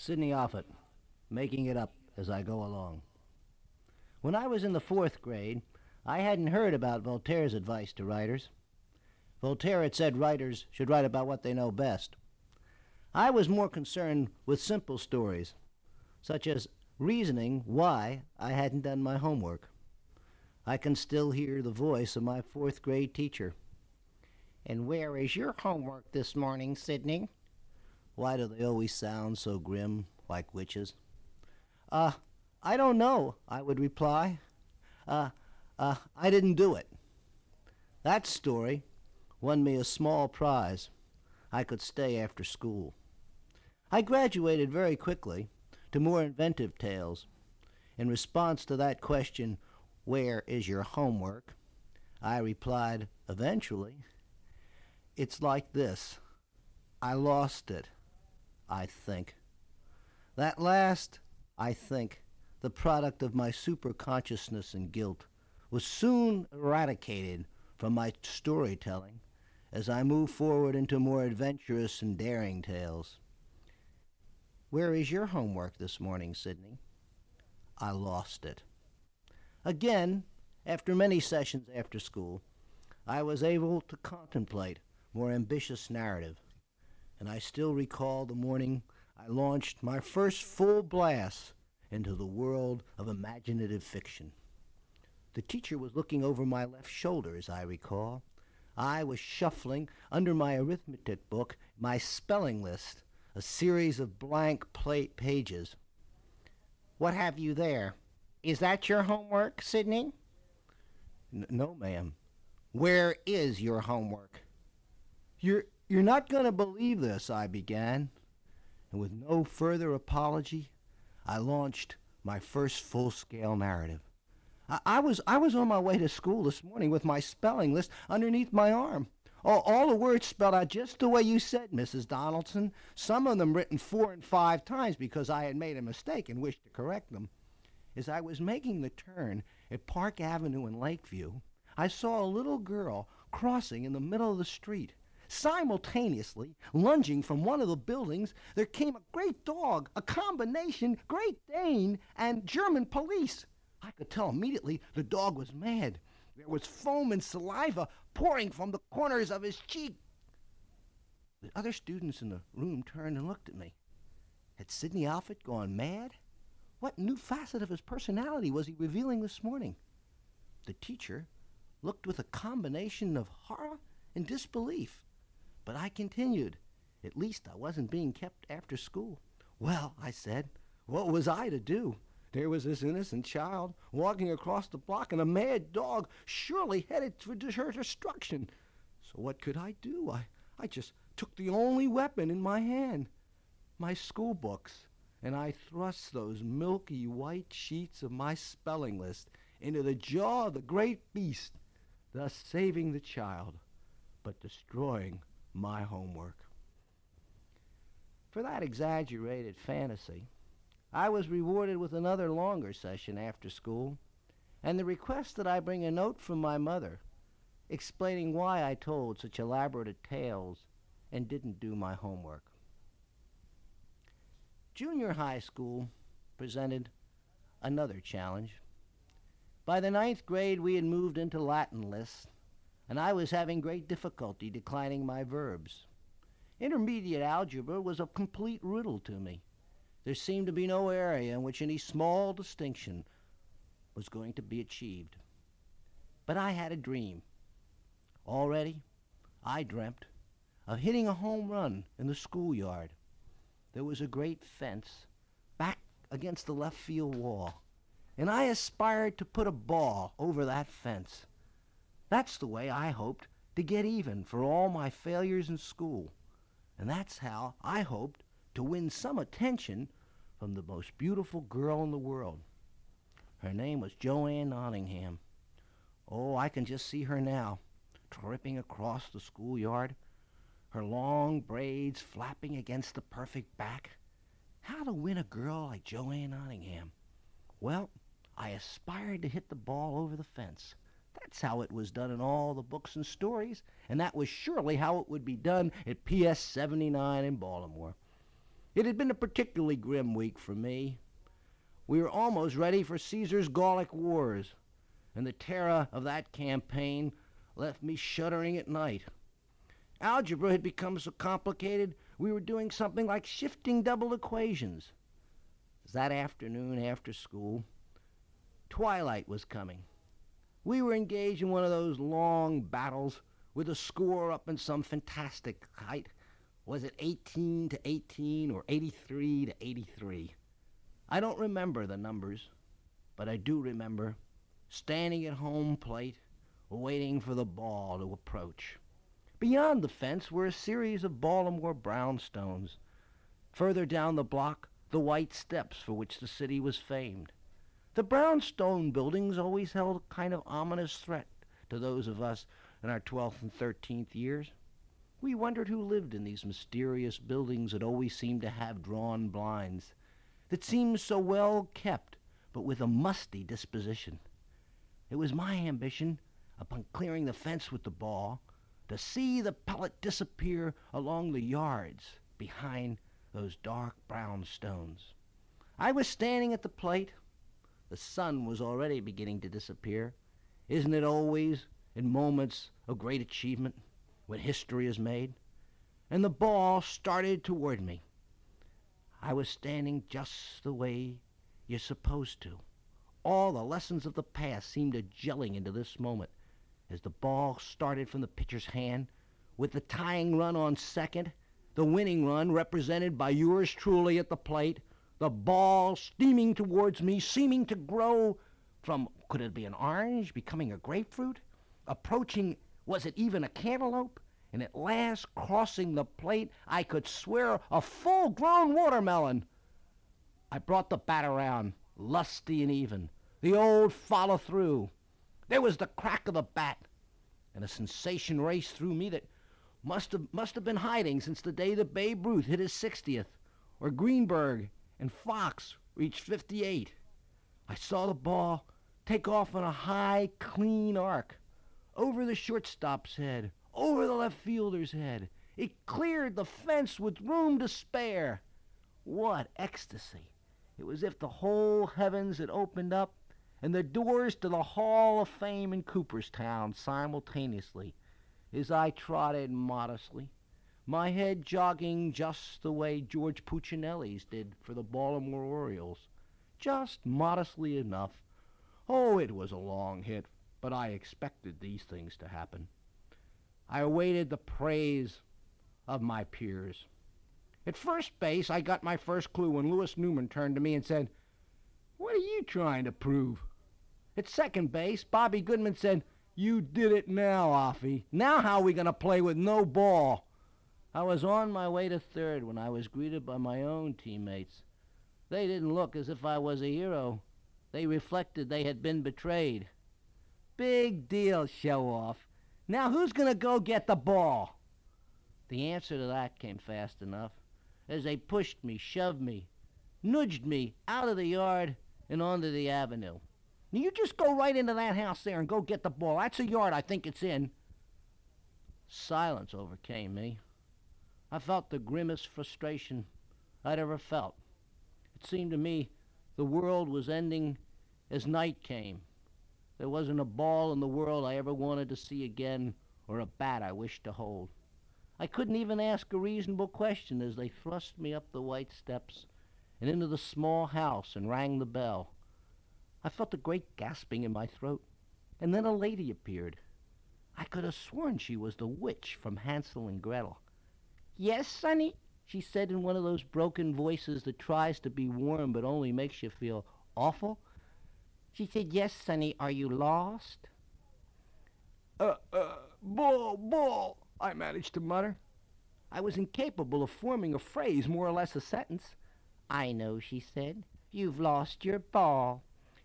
Sidney Offit, making it up as I go along. When I was in the fourth grade, I hadn't heard about Voltaire's advice to writers. Voltaire had said writers should write about what they know best. I was more concerned with simple stories, such as reasoning why I hadn't done my homework. I can still hear the voice of my fourth grade teacher. And where is your homework this morning, Sidney? Why do they always sound so grim, like witches? Uh, I don't know, I would reply. Uh, uh, I didn't do it. That story won me a small prize. I could stay after school. I graduated very quickly to more inventive tales. In response to that question, Where is your homework? I replied, eventually, It's like this I lost it. I think. That last, I think, the product of my superconsciousness and guilt, was soon eradicated from my storytelling as I moved forward into more adventurous and daring tales. Where is your homework this morning, Sidney? I lost it. Again, after many sessions after school, I was able to contemplate more ambitious narrative and I still recall the morning I launched my first full blast into the world of imaginative fiction. The teacher was looking over my left shoulder, as I recall. I was shuffling under my arithmetic book my spelling list, a series of blank plate pages. What have you there? Is that your homework, Sidney? N- no, ma'am. Where is your homework? You're you're not going to believe this, I began. And with no further apology, I launched my first full scale narrative. I, I, was, I was on my way to school this morning with my spelling list underneath my arm. All, all the words spelled out just the way you said, Mrs. Donaldson. Some of them written four and five times because I had made a mistake and wished to correct them. As I was making the turn at Park Avenue in Lakeview, I saw a little girl crossing in the middle of the street. Simultaneously, lunging from one of the buildings, there came a great dog, a combination Great Dane and German police. I could tell immediately the dog was mad. There was foam and saliva pouring from the corners of his cheek. The other students in the room turned and looked at me. Had Sidney Offit gone mad? What new facet of his personality was he revealing this morning? The teacher looked with a combination of horror and disbelief. But I continued. At least I wasn't being kept after school. Well, I said, what was I to do? There was this innocent child walking across the block and a mad dog surely headed for her destruction. So what could I do? I, I just took the only weapon in my hand, my school books, and I thrust those milky white sheets of my spelling list into the jaw of the great beast, thus saving the child, but destroying my homework. For that exaggerated fantasy, I was rewarded with another longer session after school, and the request that I bring a note from my mother explaining why I told such elaborate tales and didn't do my homework. Junior high school presented another challenge. By the ninth grade, we had moved into Latin lists and I was having great difficulty declining my verbs. Intermediate algebra was a complete riddle to me. There seemed to be no area in which any small distinction was going to be achieved. But I had a dream. Already, I dreamt of hitting a home run in the schoolyard. There was a great fence back against the left field wall, and I aspired to put a ball over that fence. That's the way I hoped to get even for all my failures in school. And that's how I hoped to win some attention from the most beautiful girl in the world. Her name was Joanne Nottingham. Oh, I can just see her now, tripping across the schoolyard, her long braids flapping against the perfect back. How to win a girl like Joanne Nottingham? Well, I aspired to hit the ball over the fence. That's how it was done in all the books and stories, and that was surely how it would be done at PS 79 in Baltimore. It had been a particularly grim week for me. We were almost ready for Caesar's Gallic Wars, and the terror of that campaign left me shuddering at night. Algebra had become so complicated we were doing something like shifting double equations. That afternoon after school, twilight was coming. We were engaged in one of those long battles with a score up in some fantastic height. Was it 18 to 18 or 83 to 83? I don't remember the numbers, but I do remember standing at home plate, waiting for the ball to approach. Beyond the fence were a series of Baltimore brownstones. Further down the block, the white steps for which the city was famed. The brownstone buildings always held a kind of ominous threat to those of us in our twelfth and thirteenth years. We wondered who lived in these mysterious buildings that always seemed to have drawn blinds, that seemed so well kept, but with a musty disposition. It was my ambition, upon clearing the fence with the ball, to see the pellet disappear along the yards behind those dark brown stones. I was standing at the plate. The sun was already beginning to disappear. Isn't it always in moments of great achievement when history is made? And the ball started toward me. I was standing just the way you're supposed to. All the lessons of the past seemed a gelling into this moment as the ball started from the pitcher's hand with the tying run on second the winning run represented by yours truly at the plate, the ball steaming towards me, seeming to grow from, could it be an orange, becoming a grapefruit? Approaching, was it even a cantaloupe? And at last, crossing the plate, I could swear a full grown watermelon. I brought the bat around, lusty and even, the old follow through. There was the crack of the bat, and a sensation raced through me that must have must have been hiding since the day that Babe Ruth hit his 60th, or Greenberg and Foxx reached 58. I saw the ball take off on a high, clean arc, over the shortstop's head, over the left fielder's head. It cleared the fence with room to spare. What ecstasy! It was as if the whole heavens had opened up and the doors to the Hall of Fame in Cooperstown simultaneously as I trotted modestly, my head jogging just the way George Puccinelli's did for the Baltimore Orioles, just modestly enough. Oh, it was a long hit, but I expected these things to happen. I awaited the praise of my peers. At first base, I got my first clue when Louis Newman turned to me and said, What are you trying to prove? At second base, Bobby Goodman said, you did it now, Offie. Now how are we going to play with no ball? I was on my way to third when I was greeted by my own teammates. They didn't look as if I was a hero. They reflected they had been betrayed. Big deal, show off. Now who's going to go get the ball? The answer to that came fast enough as they pushed me, shoved me, nudged me out of the yard and onto the avenue. You just go right into that house there and go get the ball. That's a yard I think it's in. Silence overcame me. I felt the grimmest frustration I'd ever felt. It seemed to me the world was ending as night came. There wasn't a ball in the world I ever wanted to see again or a bat I wished to hold. I couldn't even ask a reasonable question as they thrust me up the white steps and into the small house and rang the bell. I felt a great gasping in my throat, and then a lady appeared. I could have sworn she was the witch from Hansel and Gretel. Yes, Sonny, she said in one of those broken voices that tries to be warm but only makes you feel awful. She said, Yes, Sonny, are you lost? Uh, uh, bull, bull, I managed to mutter. I was incapable of forming a phrase, more or less a sentence. I know, she said. You've lost your ball.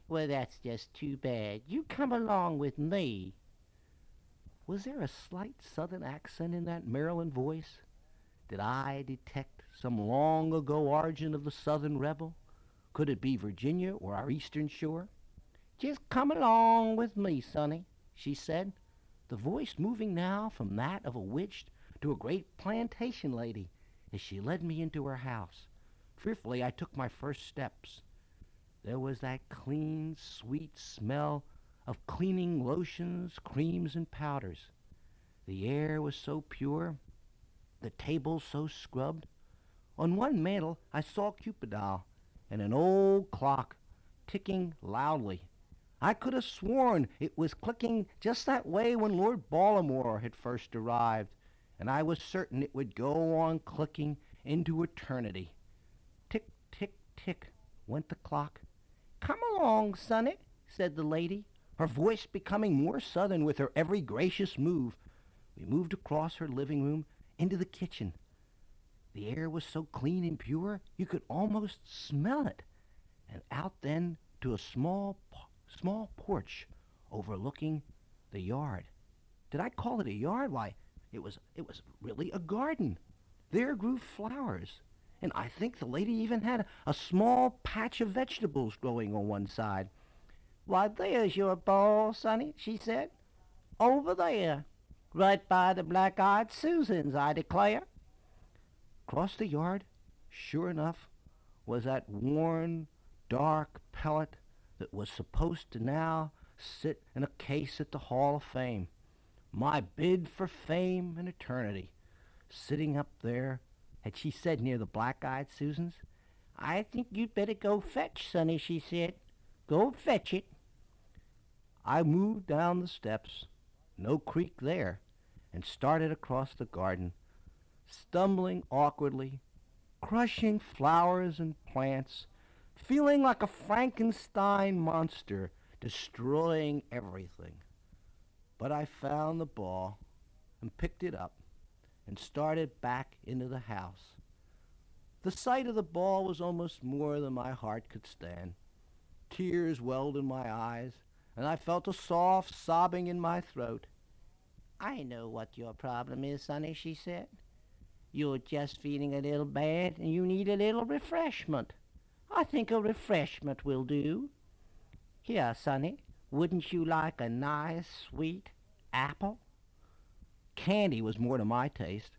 Well, that's just too bad. You come along with me. Was there a slight southern accent in that Maryland voice? Did I detect some long ago origin of the southern rebel? Could it be Virginia or our eastern shore? Just come along with me, sonny, she said, the voice moving now from that of a witch to a great plantation lady as she led me into her house. Fearfully, I took my first steps. There was that clean, sweet smell of cleaning lotions, creams, and powders. The air was so pure, the tables so scrubbed. On one mantel I saw Cupid doll and an old clock ticking loudly. I could have sworn it was clicking just that way when Lord Baltimore had first arrived, and I was certain it would go on clicking into eternity. Tick, tick, tick went the clock. Come along, Sonny, said the lady, her voice becoming more southern with her every gracious move. We moved across her living room into the kitchen. The air was so clean and pure you could almost smell it. And out then to a small, small porch overlooking the yard. Did I call it a yard? Why, it was, it was really a garden. There grew flowers, and I think the lady even had a small patch of vegetables growing on one side. Why, there's your ball, Sonny, she said. Over there, right by the black-eyed Susans, I declare. Across the yard, sure enough, was that worn, dark pellet that was supposed to now sit in a case at the Hall of Fame. My bid for fame and eternity. Sitting up there, had she said near the black-eyed Susans. I think you'd better go fetch, Sonny, she said. Go fetch it. I moved down the steps, no creak there, and started across the garden, stumbling awkwardly, crushing flowers and plants, feeling like a Frankenstein monster, destroying everything. But I found the ball and picked it up and started back into the house. The sight of the ball was almost more than my heart could stand. Tears welled in my eyes, and I felt a soft sobbing in my throat. I know what your problem is, Sonny, she said. You're just feeling a little bad, and you need a little refreshment. I think a refreshment will do. Here, Sonny, wouldn't you like a nice, sweet apple? Candy was more to my taste,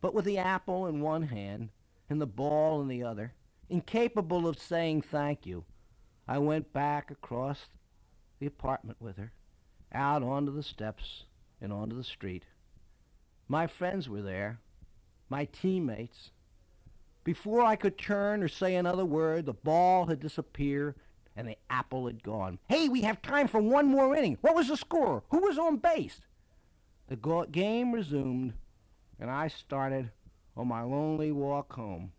but with the apple in one hand and the ball in the other, incapable of saying thank you, I went back across the apartment with her, out onto the steps and onto the street. My friends were there, my teammates. Before I could turn or say another word, the ball had disappeared and the apple had gone. Hey, we have time for one more inning. What was the score? Who was on base? The go- game resumed, and I started on my lonely walk home.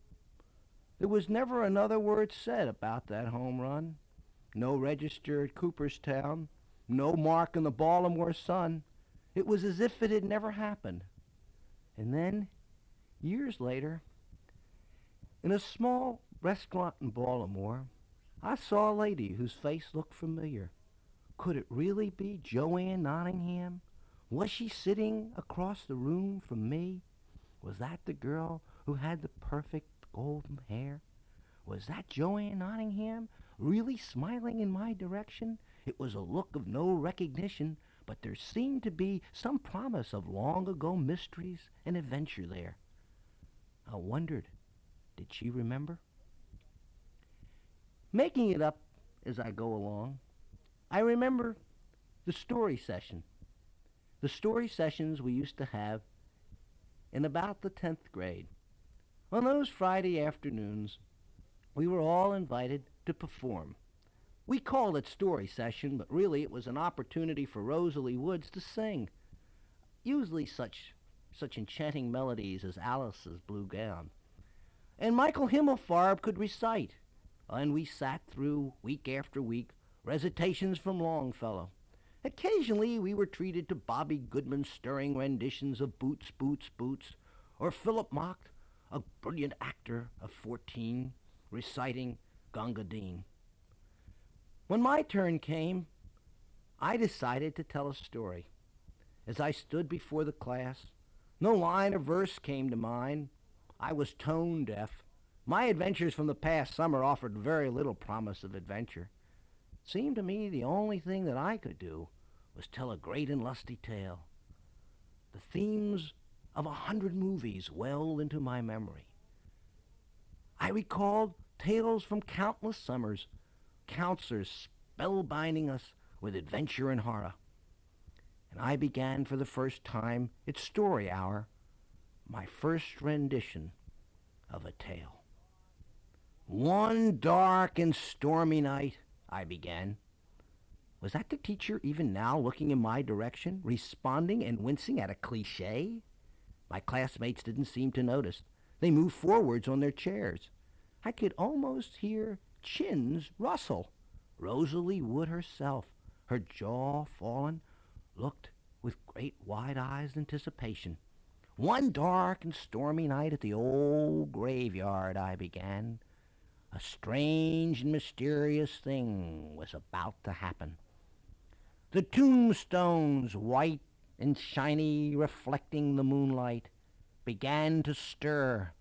There was never another word said about that home run. No register at Cooperstown, no mark in the Baltimore Sun. It was as if it had never happened. And then, years later, in a small restaurant in Baltimore, I saw a lady whose face looked familiar. Could it really be Joanne Nottingham? Was she sitting across the room from me? Was that the girl who had the perfect golden hair? Was that Joanne Nottingham really smiling in my direction? It was a look of no recognition, but there seemed to be some promise of long ago mysteries and adventure there. I wondered, did she remember? Making it up as I go along, I remember the story session the story sessions we used to have in about the 10th grade. On those Friday afternoons, we were all invited to perform. We called it story session, but really it was an opportunity for Rosalie Woods to sing, usually such such enchanting melodies as Alice's Blue Gown. And Michael Himmelfarb could recite, and we sat through, week after week, recitations from Longfellow. Occasionally we were treated to Bobby Goodman's stirring renditions of Boots, Boots, Boots, or Philip Mock, a brilliant actor of fourteen, reciting Gunga Din. When my turn came, I decided to tell a story. As I stood before the class, no line or verse came to mind. I was tone deaf. My adventures from the past summer offered very little promise of adventure It seemed to me the only thing that I could do was tell a great and lusty tale. The themes of a hundred movies welled into my memory. I recalled tales from countless summers, counselors spellbinding us with adventure and horror. And I began for the first time its story hour my first rendition of a tale. One dark and stormy night, I began. Was that the teacher even now looking in my direction, responding and wincing at a cliche? My classmates didn't seem to notice. They moved forwards on their chairs. I could almost hear chins rustle. Rosalie Wood herself, her jaw fallen, looked with great wide eyes anticipation. One dark and stormy night at the old graveyard, I began. A strange and mysterious thing was about to happen. The tombstones, white and shiny, reflecting the moonlight, began to stir,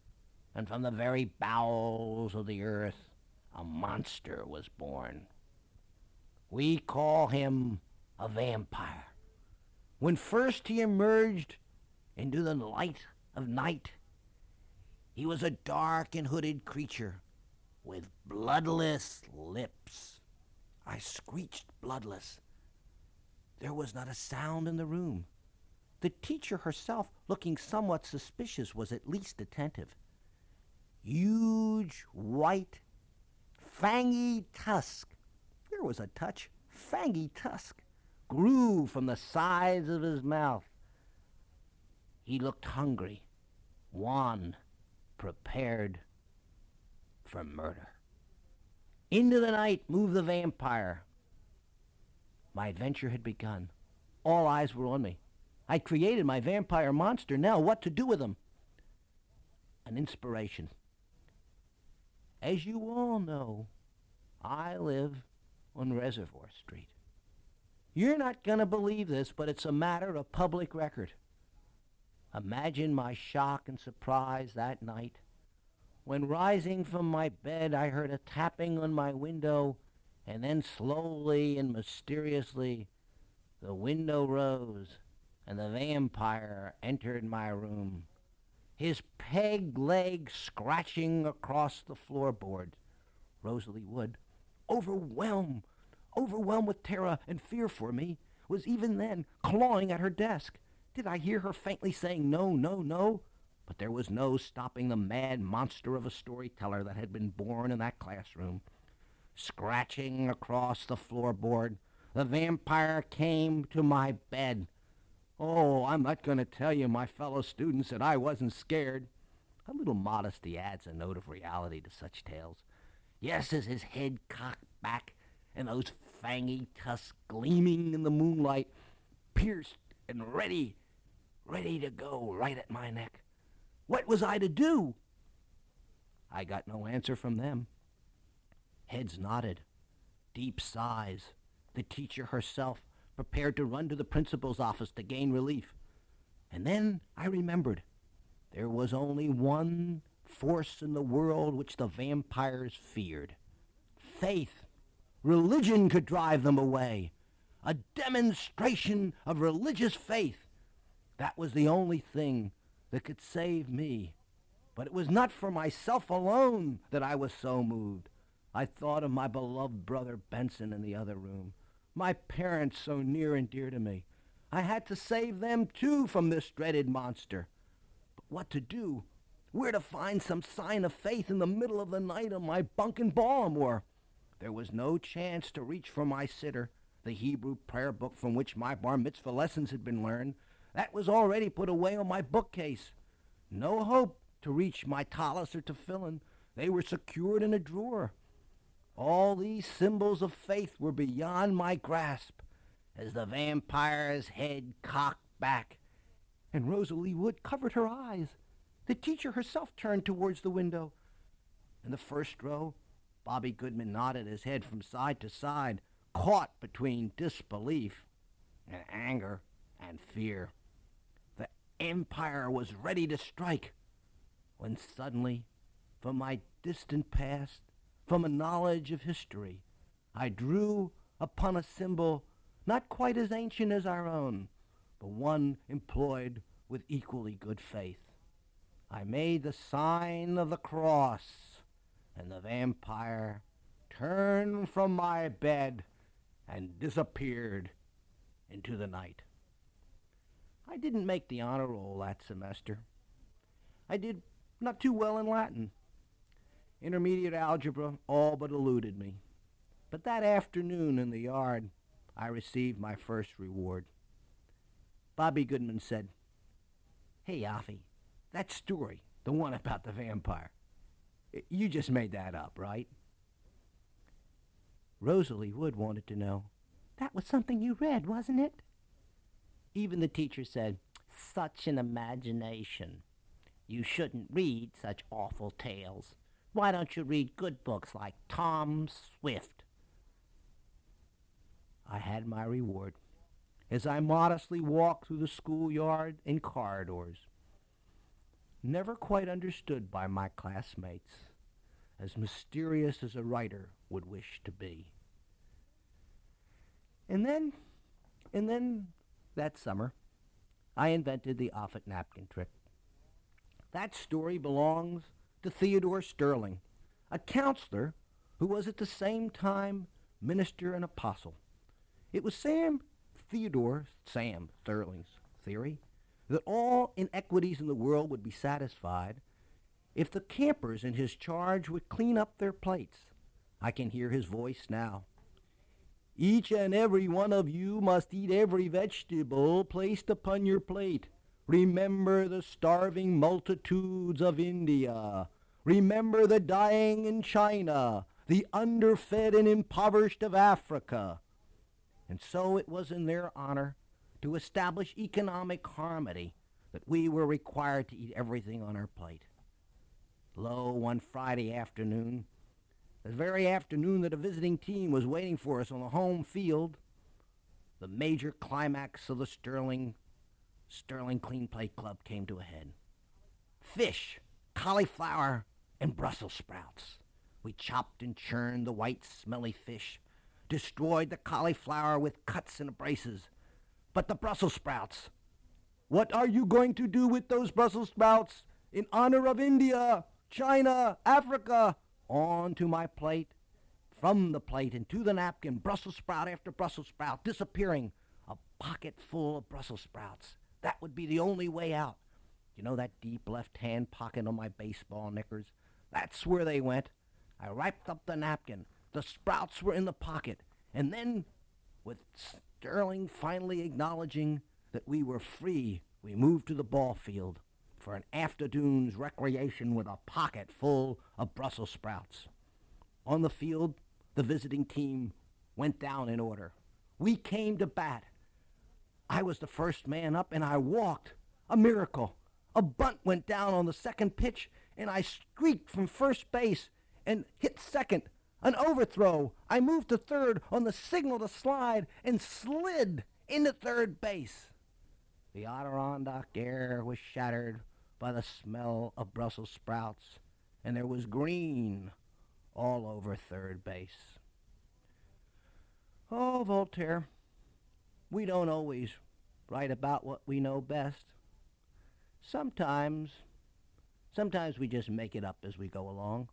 and from the very bowels of the earth a monster was born. We call him a vampire. When first he emerged into the light of night, he was a dark and hooded creature with bloodless lips. I screeched bloodless. There was not a sound in the room. The teacher herself, looking somewhat suspicious, was at least attentive. Huge, white, fangy tusk. There was a touch. Fangy tusk grew from the sides of his mouth. He looked hungry, wan, prepared for murder. Into the night moved the vampire. My adventure had begun. All eyes were on me. I'd created my vampire monster. Now, what to do with him? An inspiration. As you all know, I live on Reservoir Street. You're not going to believe this, but it's a matter of public record. Imagine my shock and surprise that night when, rising from my bed, I heard a tapping on my window, and then slowly and mysteriously the window rose, and the vampire entered my room, his peg leg scratching across the floorboard. Rosalie Wood, overwhelmed, overwhelmed with terror and fear for me, was even then clawing at her desk. Did I hear her faintly saying no, no, no? But there was no stopping the mad monster of a storyteller that had been born in that classroom. Scratching across the floorboard, the vampire came to my bed. Oh, I'm not going to tell you, my fellow students, that I wasn't scared. A little modesty adds a note of reality to such tales. Yes, as his head cocked back and those fangy tusks gleaming in the moonlight, pierced and ready, ready to go right at my neck. What was I to do? I got no answer from them. Heads nodded, deep sighs. The teacher herself prepared to run to the principal's office to gain relief. And then I remembered there was only one force in the world which the vampires feared faith. Religion could drive them away. A demonstration of religious faith. That was the only thing that could save me. But it was not for myself alone that I was so moved. I thought of my beloved brother Benson in the other room, my parents so near and dear to me. I had to save them too from this dreaded monster. But what to do? Where to find some sign of faith in the middle of the night on my bunk in Baltimore? There was no chance to reach for my siddur, the Hebrew prayer book from which my bar mitzvah lessons had been learned, that was already put away on my bookcase. No hope to reach my tallis or tefillin. They were secured in a drawer. All these symbols of faith were beyond my grasp as the vampire's head cocked back, and Rosalie Wood covered her eyes. The teacher herself turned towards the window. In the first row, Bobby Goodman nodded his head from side to side, caught between disbelief and anger and fear The empire was ready to strike, when suddenly, from my distant past, from a knowledge of history, I drew upon a symbol not quite as ancient as our own, but one employed with equally good faith. I made the sign of the cross and the vampire turned from my bed and disappeared into the night. I didn't make the honor roll that semester. I did not too well in Latin. Intermediate algebra all but eluded me. But that afternoon in the yard, I received my first reward. Bobby Goodman said, Hey, Alfie, that story, the one about the vampire, you just made that up, right? Rosalie Wood wanted to know, That was something you read, wasn't it? Even the teacher said, Such an imagination. You shouldn't read such awful tales. Why don't you read good books like Tom Swift? I had my reward as I modestly walked through the schoolyard and corridors. Never quite understood by my classmates, as mysterious as a writer would wish to be. And then, and then that summer, I invented the Offit napkin trick. That story belongs to Theodore Sterling, a counselor who was at the same time minister and apostle. It was Sam Theodore Sam Sterling's theory that all inequities in the world would be satisfied if the campers in his charge would clean up their plates. I can hear his voice now. Each and every one of you must eat every vegetable placed upon your plate. Remember the starving multitudes of India. Remember the dying in China, the underfed and impoverished of Africa. And so it was in their honor to establish economic harmony that we were required to eat everything on our plate. Lo, one Friday afternoon, the very afternoon that a visiting team was waiting for us on the home field, the major climax of the Sterling Sterling Clean Plate Club came to a head. Fish, cauliflower, and Brussels sprouts. We chopped and churned the white, smelly fish, destroyed the cauliflower with cuts and abrasives. But the Brussels sprouts, what are you going to do with those Brussels sprouts in honor of India, China, Africa? onto my plate, from the plate into the napkin, Brussels sprout after Brussels sprout, disappearing, a pocket full of Brussels sprouts. That would be the only way out. You know that deep left hand pocket on my baseball knickers? That's where they went. I wiped up the napkin. The sprouts were in the pocket. And then, with Sterling finally acknowledging that we were free, we moved to the ball field for an afternoon's recreation with a pocket full of Brussels sprouts. On the field, the visiting team went down in order. We came to bat. I was the first man up and I walked. A miracle. A bunt went down on the second pitch and I streaked from first base and hit second. An overthrow. I moved to third on the signal to slide and slid into third base. The Adirondack air was shattered by the smell of Brussels sprouts, and there was green all over third base. Oh, Voltaire, we don't always write about what we know best. Sometimes, sometimes we just make it up as we go along.